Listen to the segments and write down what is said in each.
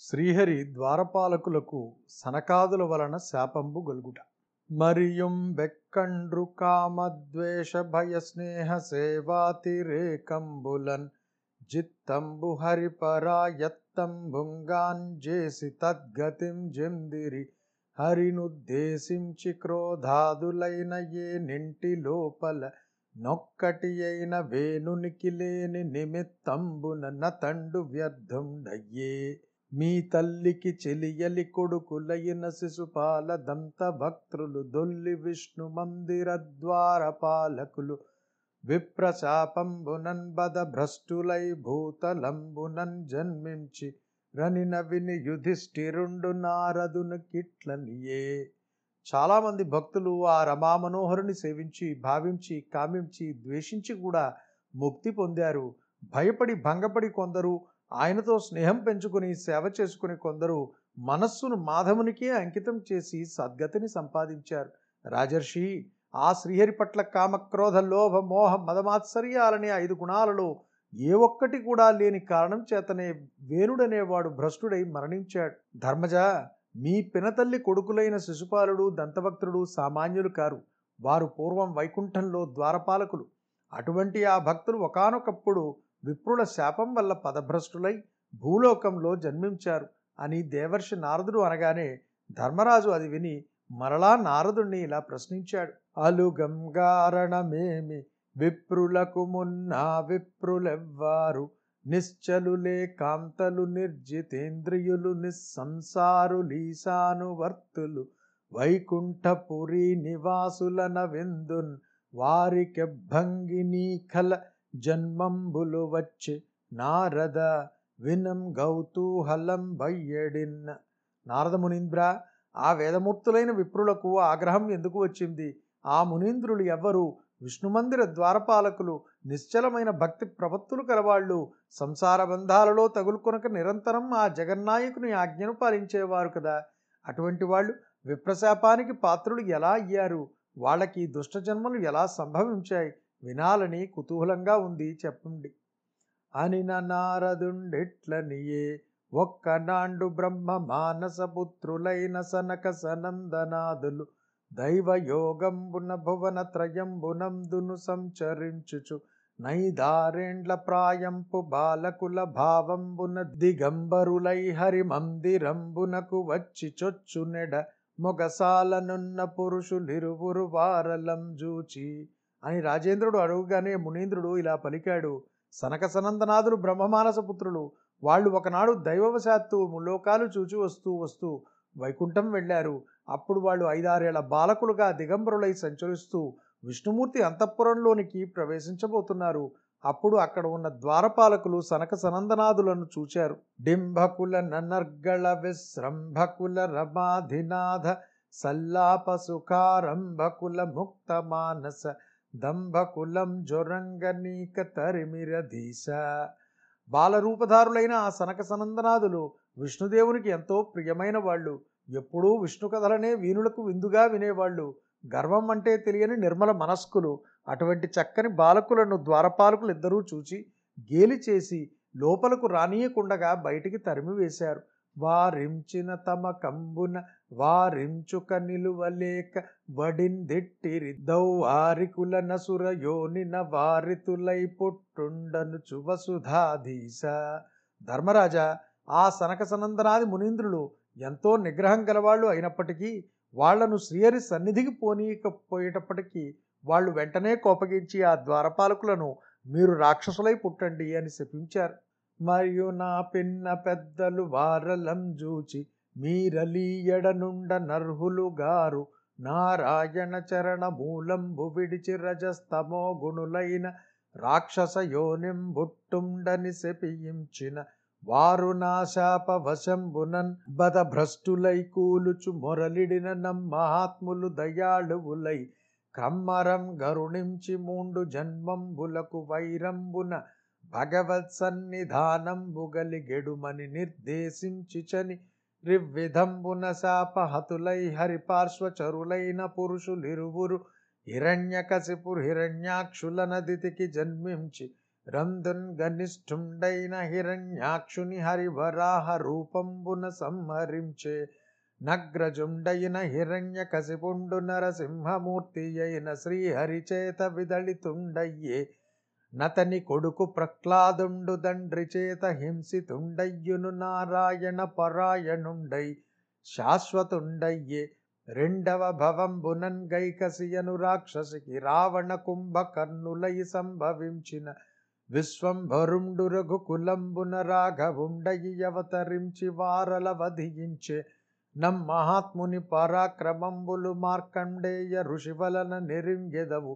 శ్రీహరి ద్వారపాలకులకు సనకాదుల వలన శాపంబు గొలుగుట. మరియుం వెక్కండ్రు కామద్వేష భయ స్నేహ సేవాతిరేకంబులన్ జిత్తంబు హరిపరాయత్తంబుంగాంజేసి తద్గతిం జందిరి హరినుద్దేశించి క్రోధాదులైన ఏ నింటి లోపల నొక్కటి అయిన వేణునికి లేని నిమిత్తంబున నతండు వ్యర్థుండయ్యే మీ తల్లికి చెలియలి కొడుకులైన శిశుపాల దంత భక్తులు దొల్లి విష్ణు మందిర ద్వార పాలకులు విప్రశాపంబునన్ బద భ్రష్టులై భూతలంబునన్ జన్మించి రనిన విని యుధిష్ఠిరుండు నారదును కిట్లనియే. చాలామంది భక్తులు ఆ రమా మనోహరుని సేవించి భావించి కామించి ద్వేషించి కూడా ముక్తి పొందారు. భయపడి భంగపడి కొందరు ఆయనతో స్నేహం పెంచుకుని సేవ చేసుకుని కొందరు మనస్సును మాధవునికే అంకితం చేసి సద్గతిని సంపాదించారు. రాజర్షి ఆ శ్రీహరి పట్ల కామక్రోధ లోభ మోహ మదమాత్సర్యాలనే ఐదు గుణాలలో ఏ ఒక్కటి కూడా లేని కారణం చేతనే వేణుడనేవాడు భ్రష్టుడై మరణించాడు. ధర్మజ మీ పినతల్లి కొడుకులైన శిశుపాలుడు దంతభక్తుడు సామాన్యులు కారు. వారు పూర్వం వైకుంఠంలో ద్వారపాలకులు. అటువంటి ఆ భక్తులు ఒకానొకప్పుడు విప్రుల శాపం వల్ల పదభ్రష్టులై భూలోకంలో జన్మించారు అని దేవర్షి నారదుడు అనగానే ధర్మరాజు అది విని మరలా నారదుణ్ణి ఇలా ప్రశ్నించాడు. అలుగంగారణమేమి? విప్రులకు మున్నా విప్రులెవ్వారు? నిశ్చలులే కాంతలు నిర్జితేంద్రియులు నిస్సంసారు లీసానువర్తులు. వైకుంఠపురి నివాసులన విందున్ వారికెభంగినీ కల జన్మంబులు వచ్చి నారద వినం గౌతూహలం బయ్యడిన్న నారద మునీంద్ర ఆ వేదమూర్తులైన విప్రులకు ఆగ్రహం ఎందుకు వచ్చింది? ఆ మునీంద్రులు ఎవ్వరు? విష్ణుమందిర ద్వారపాలకులు నిశ్చలమైన భక్తి ప్రవత్తులు కలవాళ్ళు సంసార బంధాలలో తగులుకొనక నిరంతరం ఆ జగన్నాయకుని ఆజ్ఞను పాలించేవారు కదా. అటువంటి వాళ్ళు విప్రశాపానికి పాత్రులు ఎలా అయ్యారు? వాళ్ళకి దుష్టజన్మలు ఎలా సంభవించాయి? వినాలని కుతూహలంగా ఉంది చెప్పండి. అనిన నారదుండిట్లనియే? ఒక్కనాండు బ్రహ్మ మానసపుత్రులైన సనక సనందనాదులు దైవయోగంబున భువన త్రయంబునందును సంచరించుచు నైదారేండ్ల ప్రాయంపు బాలకుల భావంబున దిగంబరులై హరి మందిరంబునకు వచ్చి చొచ్చునెడ మొగసాలనున్న పురుషులిరువురు వారలం జూచి అని రాజేంద్రుడు అడుగుగానే మునీంద్రుడు ఇలా పలికాడు సనక సనందనాథులు బ్రహ్మమానస పుత్రులు వాళ్ళు ఒకనాడు దైవవశాత్తు ములోకాలు చూచి వస్తూ వస్తూ వైకుంఠం వెళ్ళారు. అప్పుడు వాళ్ళు ఐదారేళ్ళ బాలకులుగా దిగంబరులై సంచరిస్తూ విష్ణుమూర్తి అంతఃపురంలోనికి ప్రవేశించబోతున్నారు. అప్పుడు అక్కడ ఉన్న ద్వారపాలకులు సనక సనందనాథులను చూచారు. డింభకుల నన్నర్గళ విశ్రంభకుల రమాధినాథ సల్లాప సుఖారంభకుల ముక్త మానస దంభకులం జొరంగనీక తరిమిరధీశ బాలరూపధారులైన ఆ సనక సనందనాథులు విష్ణుదేవునికి ఎంతో ప్రియమైన వాళ్ళు. ఎప్పుడూ విష్ణు కథలనే వీణులకు విందుగా వినేవాళ్ళు. గర్వం అంటే తెలియని నిర్మల మనస్కులు. అటువంటి చక్కని బాలకులను ద్వారపాలకులు ఇద్దరూ చూచి గేలి చేసి లోపలకు రానియకుండగా బయటికి తరిమివేశారు వారించిన తమ కంబున వారించుక నిలువలేక వడిందిట్టిరిద్దౌ వారికుల నసుర యోనిన వారితులై పుట్టుండను చువసుధాధీశ. ధర్మరాజా ఆ సనక సనందనాది మునీంద్రులు ఎంతో నిగ్రహం గలవాళ్ళు అయినప్పటికీ వాళ్ళను శ్రీహరి సన్నిధికి పోనీయకపోయేటప్పటికీ వాళ్ళు వెంటనే కోపగించి ఆ ద్వారపాలకులను మీరు రాక్షసులై పుట్టండి అని శపించారు. మరియు నా పిన్న పెద్దలు వారలం జూచి మీరలీయడనుండ నర్హులు గారు నారాయణ చరణ మూలంబు విడిచి రజస్తమో గుణులైన రాక్షస యోనిం బుట్టుండని శపించిన వారు నా వశంబునన్ బద భ్రష్టులై కూలుచు మొరలిడిన నమ్మహాత్ములు దయాళువులై కమ్మరం గరుణించి మూండు జన్మంబులకు వైరంబున భగవత్ సన్నిధానంబుగలి గెడుమని నిర్దేశించిచని రివ్విధంబున శాపహతులై హరిపార్శ్వచరులైన పురుషులిరువురు. హిరణ్యకశిపు హిరణ్యాక్షుల నదితికి జన్మించి రంధున్ గనిష్ఠుండైన హిరణ్యాక్షుని హరివరాహ రూపంబున సంహరించే నగ్రజుండైన హిరణ్య కసిపుండు నరసింహమూర్తి అయిన శ్రీహరిచేత విదళితుండయ్యే నతని కొడుకు ప్రహ్లాదుండు దండ్రి చేత హింసితుండయ్యును నారాయణ పరాయణుండై శాశ్వతుండయ్యే రెండవ భవంబునన్ గైకసియను రాక్షసికి రావణ కుంభకర్ణులై సంభవించిన విశ్వంభరుండు రఘుకులంబున రాఘవుండయి అవతరించి వారల వధించే నమ్మహాత్ముని పరాక్రమంబులు మార్కండేయ ఋషివలన నిరింగెదవు నెరింగెదవు.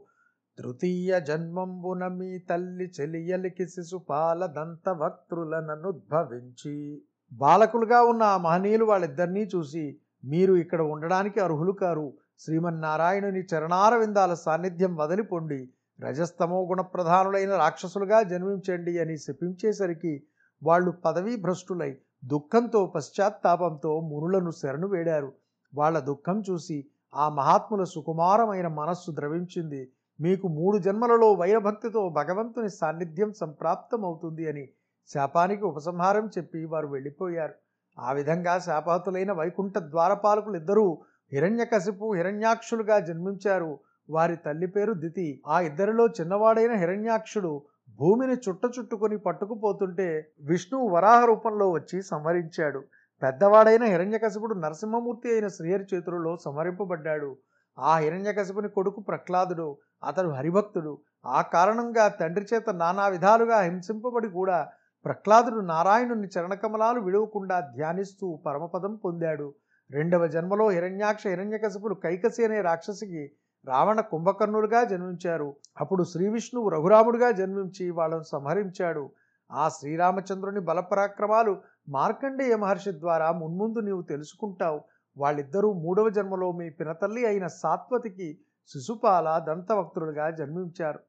తృతీయ జన్మంబున మీ తల్లి చెలియలికి శిశుపాల దంతవక్త్రులననుద్భవించి బాలకులుగా ఉన్న ఆ మహనీయులు వాళ్ళిద్దరినీ చూసి మీరు ఇక్కడ ఉండడానికి అర్హులు కారు. శ్రీమన్నారాయణుని చరణారవిందాల సాన్నిధ్యం వదిలిపొండి రజస్తమో గుణప్రధానులైన రాక్షసులుగా జన్మించండి అని శపించేసరికి వాళ్ళు పదవీ భ్రష్టులై దుఃఖంతో పశ్చాత్తాపంతో మునులను శరణు వేడారు. వాళ్ళ దుఃఖం చూసి ఆ మహాత్ముల సుకుమారమైన మనస్సు ద్రవించింది. మీకు మూడు జన్మలలో వైరభక్తితో భగవంతుని సాన్నిధ్యం సంప్రాప్తమవుతుంది అని శాపానికి ఉపసంహారం చెప్పి వారు వెళ్ళిపోయారు. ఆ విధంగా శాపహతులైన వైకుంఠ ద్వారపాలకులు ఇద్దరూ హిరణ్యకశిపు హిరణ్యాక్షులుగా జన్మించారు. వారి తల్లి పేరు దితి. ఆ ఇద్దరిలో చిన్నవాడైన హిరణ్యాక్షుడు భూమిని చుట్ట చుట్టుకొని పట్టుకుపోతుంటే విష్ణువు వరాహ రూపంలో వచ్చి సంహరించాడు. పెద్దవాడైన హిరణ్యకశిపుడు నరసింహమూర్తి అయిన శ్రీహరి చేతులలో సంహరింపబడ్డాడు. ఆ హిరణ్యకశిపుని కొడుకు ప్రహ్లాదుడు అతడు హరిభక్తుడు. ఆ కారణంగా తండ్రి చేత నానా విధాలుగా హింసింపబడి కూడా ప్రహ్లాదుడు నారాయణుని చరణకమలాలు విడవకుండా ధ్యానిస్తూ పరమపదం పొందాడు. రెండవ జన్మలో హిరణ్యాక్ష హిరణ్యకశిపులు కైకసి అనే రాక్షసికి రావణ కుంభకర్ణులుగా జన్మించారు. అప్పుడు శ్రీ విష్ణువు రఘురాముడుగా జన్మించి వాళ్ళను సంహరించాడు. ఆ శ్రీరామచంద్రుని బలపరాక్రమాలు మార్కండేయ మహర్షి ద్వారా మున్ముందు నీవు తెలుసుకుంటావు. వాళ్ళిద్దరూ మూడవ జన్మలో మీ పినతల్లి అయిన సాత్వతికి శిశుపాల దంతవక్తులుగా జన్మించారు.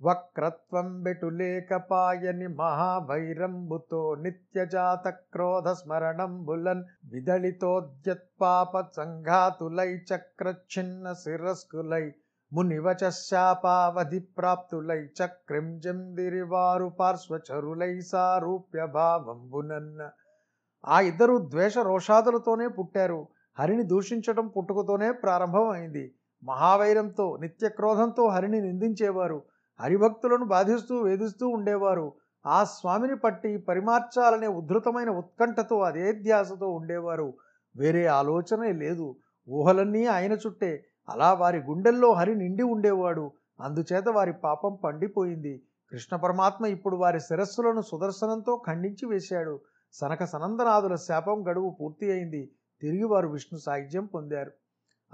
వక్రత్వం బెటులేకపాయని మహాభైరంబుతో నిత్యజాత క్రోధ స్మరణం బులన్ విదళితోద్యత్పాప సంఘాతులై చక్రచ్ఛిన్న శిరస్కులై మునివచ ప్రాప్తులై చక్రం చక్రింజందిరివారు పార్శ్వచరులై సారూప్య భావంబునన్న ఆ ఇద్దరు ద్వేష రోషాదులతోనే పుట్టారు. హరిని దూషించడం పుట్టుకతోనే ప్రారంభమైంది. మహావైరంతో నిత్యక్రోధంతో హరిని నిందించేవారు. హరిభక్తులను బాధిస్తూ వేధిస్తూ ఉండేవారు. ఆ స్వామిని పట్టి పరిమార్చాలనే ఉద్ధృతమైన ఉత్కంఠతో అదే ధ్యాసతో ఉండేవారు. వేరే ఆలోచనే లేదు. ఊహలన్నీ ఆయన చుట్టే. అలా వారి గుండెల్లో హరి నిండి ఉండేవాడు. అందుచేత వారి పాపం పండిపోయింది. కృష్ణ పరమాత్మ ఇప్పుడు వారి శిరస్సులను సుదర్శనంతో ఖండించి వేశాడు. సనక సనందనాథుల శాపం గడువు పూర్తి అయింది. తిరిగి వారు విష్ణు సాహిత్యం పొందారు.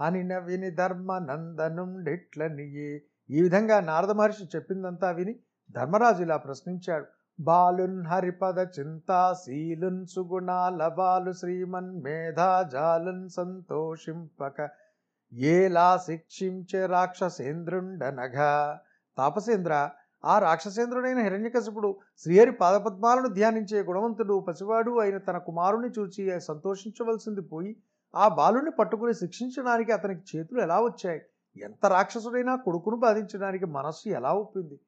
అనిన విని ధర్మ నందనుండిట్లనియే ఈ విధంగా నారద మహర్షి చెప్పిందంతా విని ధర్మరాజు ఇలా ప్రశ్నించాడు. బాలున్ హరిపద చింతాశీలున్ సుగుణాల బాలు శ్రీమన్ మేధాజాలున్ సంతోషింపక. ఏలా శిక్షించే రాక్షసేంద్రుండనగా తాపసేంద్ర ఆ రాక్షసేంద్రుడైన హిరణ్యకశిపుడు శ్రీహరి పాదపద్మాలను ధ్యానించే గుణవంతుడు పసివాడు అయిన తన కుమారుని చూచి సంతోషించవలసింది పోయి ఆ బాలుని పట్టుకుని శిక్షించడానికి అతనికి చేతులు ఎలా వచ్చాయి? ఎంత రాక్షసుడైనా కొడుకును బాధించడానికి మనస్సు ఎలా ఒప్పింది?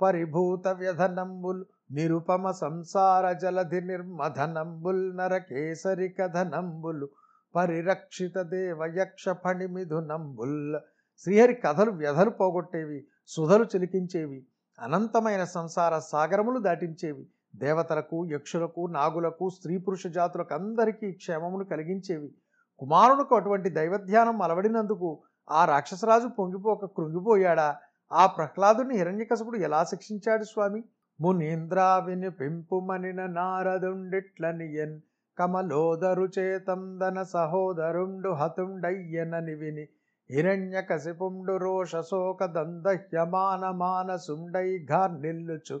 పరిభూత వ్యధనంబుల్ నిరుపమ సంసార జలధి నిర్మధనంబుల్ నరకేసరి కథనంబుల్ పరిరక్షిత దేవయక్ష ఫణిమిధునంబుల్ శ్రీహరి కథలు వ్యధలు పోగొట్టేవి సుధలు చిలికించేవి. అనంతమైన సంసార సాగరములు దాటించేవి. దేవతలకు యక్షులకు నాగులకు స్త్రీ పురుష జాతులకు అందరికీ క్షేమమును కలిగించేవి. కుమారునికి అటువంటి దైవధ్యానం అలవడినందుకు ఆ రాక్షసరాజు పొంగిపోక కృంగిపోయాడా? ఆ ప్రహ్లాదుని హిరణ్యకశపుడు ఎలా శిక్షించాడు స్వామి? మునీంద్రా విని పెంపుమనిన నారదుండిట్లనియన్ కమలోదరు చేతందన సహోదరుండు హతుండయ్యనని విని హిరణ్యకశిపుండు రోషశోక దందహ్యమాన మానసుండై ఘార్నిల్లుచు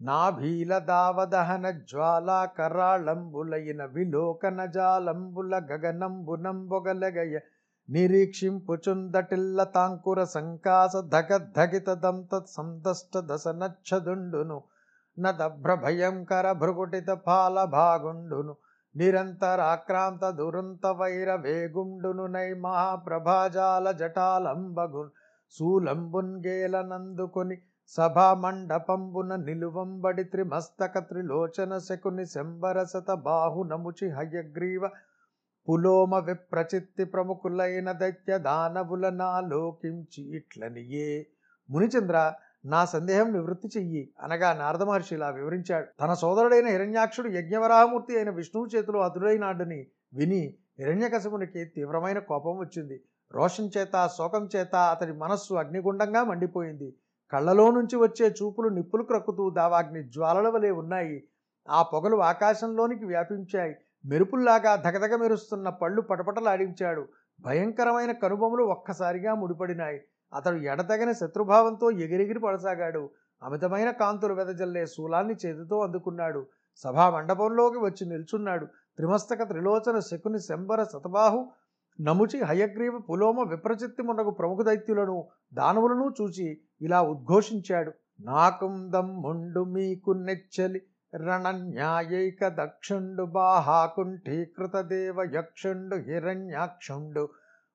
నాభీల దావదహన జ్వాలా కరాళంబులైన విలోకన జాలంబుల గగనంబునంబొగలగయ నిరీక్షింపుచుందటిల్ల తాంకుర సంకాస ధగద్ధగిత దంత సందష్ట దశ నచ్చదుండును. నదభ్రభయంకర భృగుటిత పాల భాగుండును. నిరంతరాక్రాంత దురంత వైర వేగుండును నై మహాప్రభాజాల జటాలంబగు శూలంబున్ సభామండపంబున నిలువంబడి త్రిమస్తక త్రిలోచన శకుని శంబరసత బాహునముచి హయగ్రీవ పులోమ విప్రచిత్తి ప్రముఖులైన దైత్య దానవుల నాలోకించి ఇట్లనియే. మునిచంద్ర నా సందేహం నివృత్తి చెయ్యి అనగా నారద మహర్షి ఇలా వివరించాడు. తన సోదరుడైన హిరణ్యాక్షుడు యజ్ఞవరాహమూర్తి అయిన విష్ణువు చేతిలో అదుడైనాడని విని హిరణ్యకశమునికి తీవ్రమైన కోపం వచ్చింది. రోషం చేత శోకం చేత అతడి మనస్సు అగ్నిగుండంగా మండిపోయింది. కళ్ళలో నుంచి వచ్చే చూపులు నిప్పులు క్రక్కుతూ దావాగ్ని జ్వాలల వలె ఉన్నాయి. ఆ పొగలు ఆకాశంలోనికి వ్యాపించాయి. మెరుపుల్లాగా ధగధగ మెరుస్తున్న పళ్ళు పటపటలాడించాడు. భయంకరమైన కనుబొమ్మలు ఒక్కసారిగా ముడిపడినాయి. అతడు ఎడతగని శత్రుభావంతో ఎగిరెగిరి పడసాగాడు. అమితమైన కాంతులు వెదజల్లే శూలాన్ని చేతితో అందుకున్నాడు. సభా మండపంలోకి వచ్చి నిల్చున్నాడు. త్రిమస్తక త్రిలోచన శకుని శంబర శతబాహు నముచి హయగ్రీవ పులోమ విప్రచిత్తిమునకు ప్రముఖ దైత్యులను దానవులను చూచి ఇలా ఉద్ఘోషించాడు. నాకుందం ముండు మీకు నెచ్చలి రణన్యాయైక దక్షుండు బాహాకుంఠీకృత దేవ యక్షుండు హిరణ్యాక్షుండు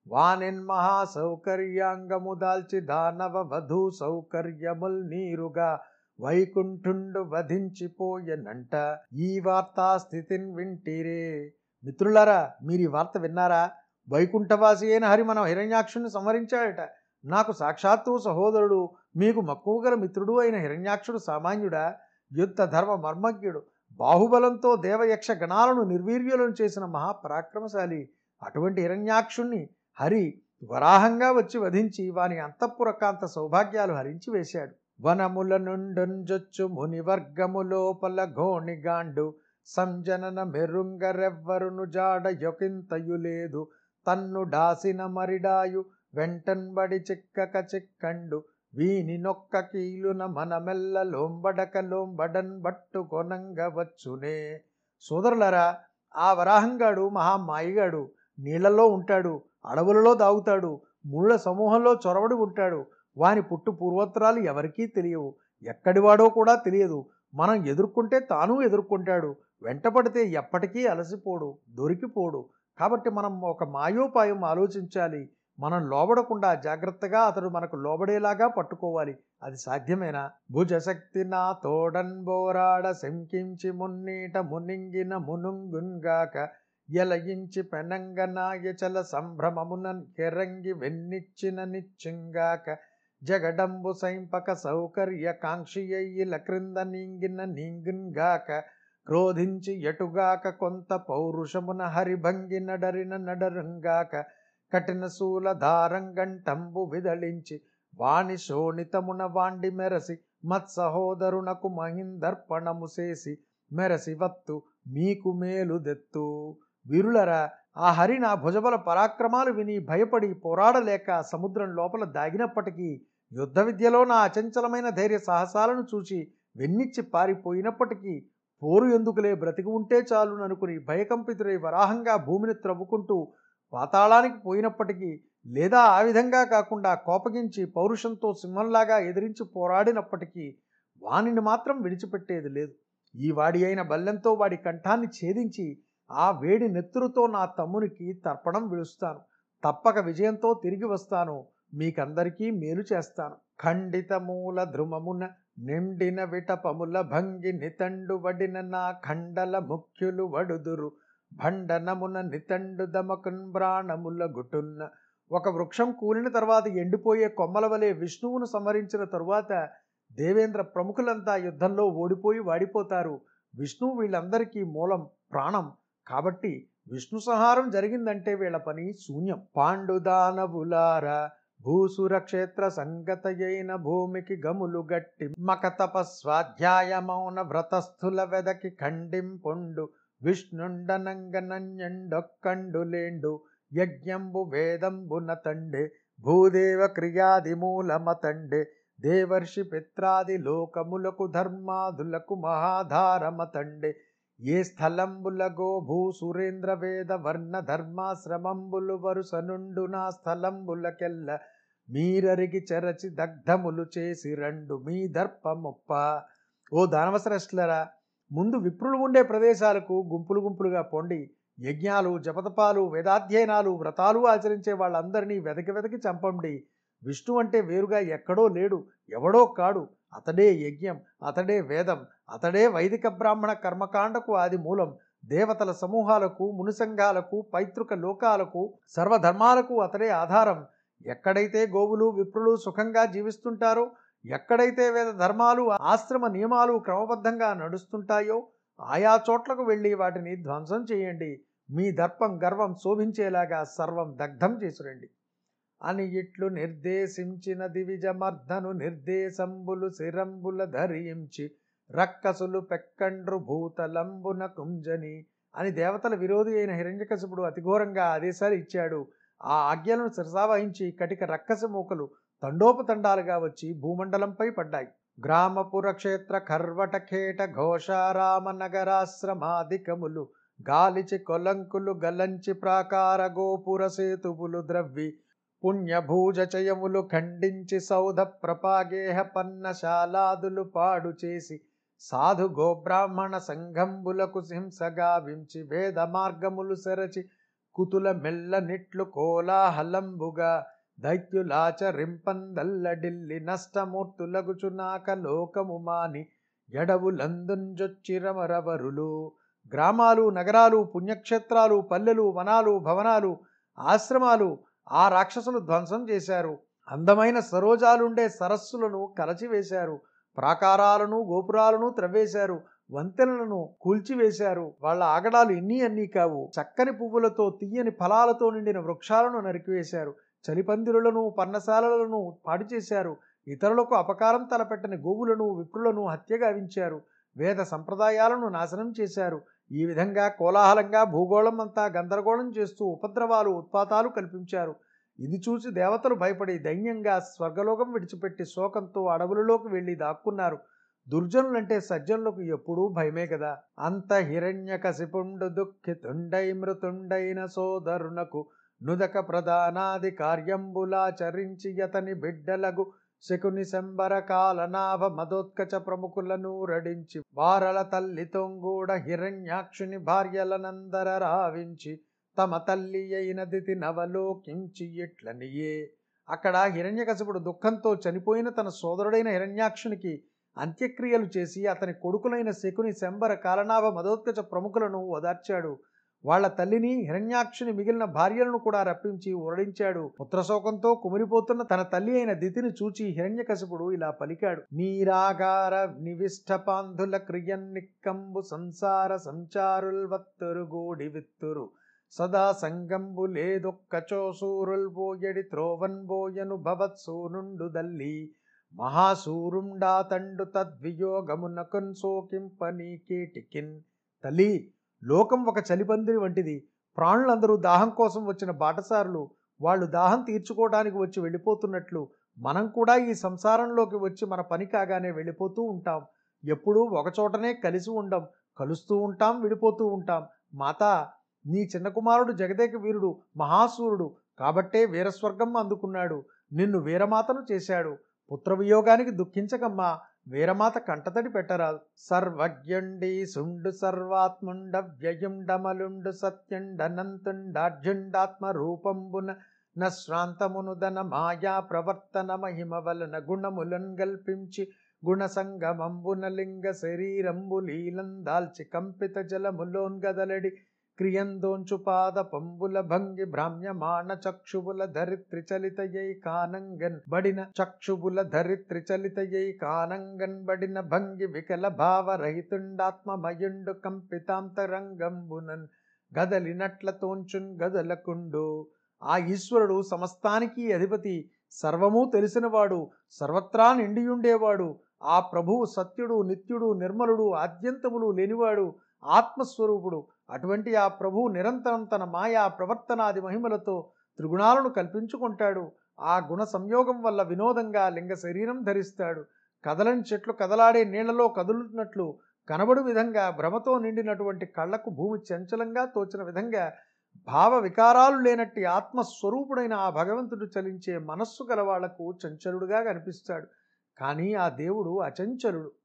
వానిన్ మహాసౌకర్యాంగము దాల్చి దానవ వధూ సౌకర్యముల్ నీరుగా వైకుంఠుండు వధించిపోయనంట ఈ వార్తా స్థితిని వింటిరే. మిత్రులారా మీరు ఈ వార్త విన్నారా? వైకుంఠవాసి అయిన హరి మనం హిరణ్యాక్షుని సంహరించాడట నాకు సాక్షాత్తు సహోదరుడు మీకు మక్కువగల మిత్రుడు అయిన హిరణ్యాక్షుడు సామాన్యుడా? యుద్ధ ధర్మ మర్మజ్ఞుడు. బాహుబలంతో దేవయక్ష గణాలను నిర్వీర్యులను చేసిన మహాపరాక్రమశాలి. అటువంటి హిరణ్యాక్షుణ్ణి హరి వరాహంగా వచ్చి వధించి వాని అంతఃపురకాంత సౌభాగ్యాలు హరించి వేశాడు. వనముల నుండొంజొచ్చు మునివర్గము లోపల గోణిగాండు సంజనన మెరుంగరెవ్వరును జాడ యొకింతయు లేదు. తన్ను డాసిన మరిడాయు వెంటన్బడి చిక్కక చిక్కండు. వీని నొక్క కీలున మనమెల్ల లోంబడక లోంబడన్ బట్టు కొనంగ వచ్చునే. సోదరులరా ఆ వరాహంగాడు మహామాయిగాడు నీళ్ళలో ఉంటాడు. అడవులలో దాగుతాడు ముళ్ళ సమూహంలో చొరవడి ఉంటాడు. వాని పుట్టు పూర్వోత్తరాలు ఎవరికీ తెలియవు. ఎక్కడివాడో కూడా తెలియదు. మనం ఎదుర్కొంటే తాను ఎదుర్కొంటాడు. వెంటపడితే ఎప్పటికీ అలసిపోడు దొరికిపోడు. కాబట్టి మనం ఒక మాయోపాయం ఆలోచించాలి. మనం లోబడకుండా జాగ్రత్తగా అతడు మనకు లోబడేలాగా పట్టుకోవాలి. అది సాధ్యమేనా? భుజశక్తి నా తోడన్ బోరాడ శంకించి మున్నీట మునింగిన మునుంగున్గాక ఎలయించి పెనంగనాయచల సంభ్రమమున కెరంగి వెన్నిచ్చిన నిచ్చింగాక జగడంబు సైంపక సౌకర్య కాంక్షియ్యిల క్రింద నీంగిన నీంగున్గాక క్రోధించి ఎటుగాక కొంత పౌరుషమున హరిభంగి నడరిన నడరుంగాక కఠిన శూలధారంగంటంబు విదళించి వాణి శోణితమున వాండి మెరసి మత్సహోదరునకు మహిందర్పణము చేసి మెరసి వత్తు మీకు మేలు దెత్తు. వీరులరా ఆ హరి నా భుజబల పరాక్రమాలు విని భయపడి పోరాడలేక సముద్రం లోపల దాగినప్పటికీ యుద్ధ విద్యలో నా అచంచలమైన ధైర్య సాహసాలను చూసి వెన్నిచ్చి పారిపోయినప్పటికీ పోరు ఎందుకులే బ్రతికి ఉంటే చాలు అనుకుని భయకంపితుడై వరాహంగా భూమిని త్రవ్వుకుంటూ పాతాళానికి పోయినప్పటికీ లేదా ఆ విధంగా కాకుండా కోపగించి పౌరుషంతో సింహంలాగా ఎదిరించి పోరాడినప్పటికీ వానిని మాత్రం విడిచిపెట్టేది లేదు. ఈ వాడి అయిన బల్లెంతో వాడి కంఠాన్ని ఛేదించి ఆ వేడి నెత్తురుతో నా తమ్మునికి తర్పణం విలుస్తాను తప్పక విజయంతో తిరిగి వస్తాను. మీకందరికీ మేలు చేస్తాను. ఖండిత మూల ధ్రుమమున నిండిన విటపముల భంగి నితండు వడిన నా ఖండల ముఖ్యులు వడుదురు. భండనమున నితండు దమకున్ ప్రాణముల గుటున్న ఒక వృక్షం కూలిన తర్వాత ఎండిపోయే కొమ్మల వలె విష్ణువును సంహరించిన తరువాత దేవేంద్ర ప్రముఖులంతా యుద్ధంలో ఓడిపోయి వాడిపోతారు. విష్ణువు వీళ్ళందరికీ మూలం ప్రాణం. కాబట్టి విష్ణు సంహారం జరిగిందంటే వీళ్ళ పని శూన్యం. పాండుదానవులారా భూసురక్షేత్ర సంగతయైన భూమికి గములు గట్టి మక తపస్వాధ్యాయమౌన వ్రతస్థుల వెదకి ఖండింపొండు విష్ణుండనంగనన్యండొక్కండు లేండు యజ్ఞంబు వేదంబున తండే భూదేవ క్రియాది మూలమతండే దేవర్షి పిత్రాది లోకములకు ధర్మాదులకు మహాధారమతండే ఏ స్థలంబులగో భూ సురేంద్ర వేద వర్ణ ధర్మాశ్రమంబులు వరుసనుండు నా స్థలంబులకెల్ల మీరరిగి చెరచి దగ్ధములు చేసి రెండు మీ దర్పముప్ప. ఓ దానవసరస్లరా ముందు విప్రులు ఉండే ప్రదేశాలకు గుంపులు గుంపులుగా పొండి యజ్ఞాలు జపతపాలు వేదాధ్యయనాలు వ్రతాలు ఆచరించే వాళ్ళందరినీ వెదకి వెదకి చంపండి. విష్ణు అంటే వేరుగా ఎక్కడో లేడు ఎవడో కాడు. అతడే యజ్ఞం అతడే వేదం అతడే వైదిక బ్రాహ్మణ కర్మకాండకు ఆది మూలం. దేవతల సమూహాలకు మునిసంఘాలకు పైతృక లోకాలకు సర్వధర్మాలకు అతడే ఆధారం. ఎక్కడైతే గోవులు విప్రులు సుఖంగా జీవిస్తుంటారో ఎక్కడైతే వేద ధర్మాలు ఆశ్రమ నియమాలు క్రమబద్ధంగా నడుస్తుంటాయో ఆయా చోట్లకు వెళ్ళి వాటిని ధ్వంసం చేయండి. మీ దర్పం గర్వం శోభించేలాగా సర్వం దగ్ధం చేసురండి. అని ఇట్లు నిర్దేశించిన దివిజమర్ధను నిర్దేశంబులు శిరంబుల ధరించి రక్కసులు పెక్కండ్రు భూతలంబున కుంజని అని దేవతల విరోధి అయిన హిరణ్యకశిపుడు అతిఘోరంగా ఆదేశాలు ఇచ్చాడు. ఆ ఆజ్ఞలను శిరసావహించి కటిక రక్కస మూకలు తండోపతండాలుగా వచ్చి భూమండలంపై పడ్డాయి. గ్రామపుర క్షేత్ర కర్వట ఖేట ఘోషారామ నగరాశ్రమాధికములు గాలిచి కొలంకులు గలంచి ప్రాకార గోపుర సేతువులు ద్రవ్వి పుణ్యభూజచయములు ఖండించి సౌధ ప్రపాగేహ పన్నశాలాదులు పాడు చేసి సాధు గోబ్రాహ్మణ సంఘంబులకు హింసగా వించి వేద మార్గములు సెరచి కుతుల మెల్ల నిట్లు కోలాహలంబుగా దైత్యులాచరింపందల్లడిల్లి నష్టమూర్తులగుచునాక లోకము మాని ఎడవులందుంజొచ్చిరమరవరులు గ్రామాలు నగరాలు పుణ్యక్షేత్రాలు పల్లెలు వనాలు భవనాలు ఆశ్రమాలు ఆ రాక్షసులు ధ్వంసం చేశారు. అందమైన సరోజాలుండే సరస్సులను కలచివేశారు. ప్రాకారాలను గోపురాలను త్రవ్వేశారు. వంతెనలను కూల్చివేశారు. వాళ్ళ ఆగడాలు ఎన్ని అన్నీ కావు. చక్కని పువ్వులతో తీయని ఫలాలతో నిండిన వృక్షాలను నరికివేశారు. చలిపందిరులను పర్ణశాలలను పాడు చేశారు ఇతరులకు అపకారం తలపెట్టని గోవులను విప్రులను హత్యగావించారు వేద సంప్రదాయాలను నాశనం చేశారు. ఈ విధంగా కోలాహలంగా భూగోళం అంతా గందరగోళం చేస్తూ ఉపద్రవాలు ఉత్పాతాలు కల్పించారు. ఇది చూసి దేవతలు భయపడి దైన్యంగా స్వర్గలోకం విడిచిపెట్టి శోకంతో అడవులలోకి వెళ్ళి దాక్కున్నారు. దుర్జనులంటే సజ్జనులకు ఎప్పుడూ భయమే కదా. అంత హిరణ్య కసిపుండు దుఃఖితుండై మృతుండైన సోదరునకు నుదక ప్రధానాది కార్యంబులాచరించి యతని బిడ్డలగు శకుని శంబర కాలనాభ మదోత్కచ ప్రముఖులను రడించి వారల తల్లి తొంగూడ హిరణ్యాక్షుని భార్యలనందర రావించి తమ తల్లి అయినది నవలోకించి ఇట్లనియే అక్కడ హిరణ్యకశపుడు దుఃఖంతో చనిపోయిన తన సోదరుడైన హిరణ్యాక్షునికి అంత్యక్రియలు చేసి అతని కొడుకులైన శకుని శంబర కాలనాభ మదోత్కచ ప్రముఖులను ఓదార్చాడు. వాళ్ళ తల్లిని హిరణ్యాక్షుని మిగిలిన భార్యలను కూడా రప్పించి ఊరడించాడు పుత్రశోకంతో కుమిరిపోతున్న తన తల్లి అయిన దితిని చూచి హిరణ్యకశిపుడు ఇలా పలికాడు. నీరాగార నివిష్ట పాంధుల క్రియన్నిక్కంబు సంసార సంచారుల్ గోడి విత్తురు. సదా సంగంబు లేదొక్కచో సూరుల్ బోయడి త్రోవన్ బోయను భవత్సూనుండు దల్లి. మహాసూరుండా తండు తద్వియోగమునకున్ సోకింప కేటికిన్. తల్లి లోకం ఒక చలిపందిరి వంటిది. ప్రాణులందరూ దాహం కోసం వచ్చిన బాటసారులు వాళ్ళు దాహం తీర్చుకోవడానికి వచ్చి వెళ్ళిపోతున్నట్లు మనం కూడా ఈ సంసారంలోకి వచ్చి మన పని కాగానే వెళ్ళిపోతూ ఉంటాం. ఎప్పుడూ ఒకచోటనే కలిసి ఉండం కలుస్తూ ఉంటాం విడిపోతూ ఉంటాం. మాత నీ చిన్న కుమారుడు జగదేక వీరుడు మహాసూరుడు కాబట్టే వీరస్వర్గం అందుకున్నాడు. నిన్ను వీరమాతను చేశాడు. పుత్రవియోగానికి దుఃఖించకమ్మా. వీరమాత కంటతడి పెట్టరాదు. సర్వజ్ఞండి సుండు సర్వాత్ముండ వ్యయుండమలుండు సత్యుండనంతుండార్జుండాత్మ రూపంబున నశ్రాంతమునుదన మాయా ప్రవర్తన మహిమ వలన గుణములన్ గల్పించి గుణసంగమంబున లింగ శరీరంబు లీలం దాల్చి కంపిత జలములోన్ గదలడి క్రియందోంచు పాద పంబుల భంగి భ్రామ్యమాణ చక్షువుల ధరిత్రి చలితయై కానంగన్ బడిన చక్షువుల ధరిత్రి చలితయై కానంగన్ బడిన భంగి వికల భావరహితుండాత్మమయుండు కంపితాంతరంగంబునన్ గదలినట్ల తోంచున్ గదలకుండు. ఆ ఈశ్వరుడు సమస్తానికి అధిపతి సర్వము తెలిసినవాడు సర్వత్రా నిండియుండేవాడు ఆ ప్రభువు సత్యుడు నిత్యుడు నిర్మలుడు ఆద్యంతములు లేనివాడు ఆత్మస్వరూపుడు అటువంటి ఆ ప్రభువు నిరంతరం తన మాయా ప్రవర్తనాది మహిమలతో త్రిగుణాలను కల్పించుకుంటాడు. ఆ గుణ సంయోగం వల్ల వినోదంగా లింగ శరీరం ధరిస్తాడు. కదలని చెట్లు కదలాడే నీళ్ళలో కదులుతున్నట్లు కనబడు విధంగా భ్రమతో నిండినటువంటి కళ్ళకు భూమి చంచలంగా తోచిన విధంగా భావ వికారాలు లేనట్టి ఆత్మస్వరూపుడైన ఆ భగవంతుడు చలించే మనస్సు గల వాళ్ళకు చంచలుడుగా కనిపిస్తాడు. కానీ ఆ దేవుడు అచంచలుడు.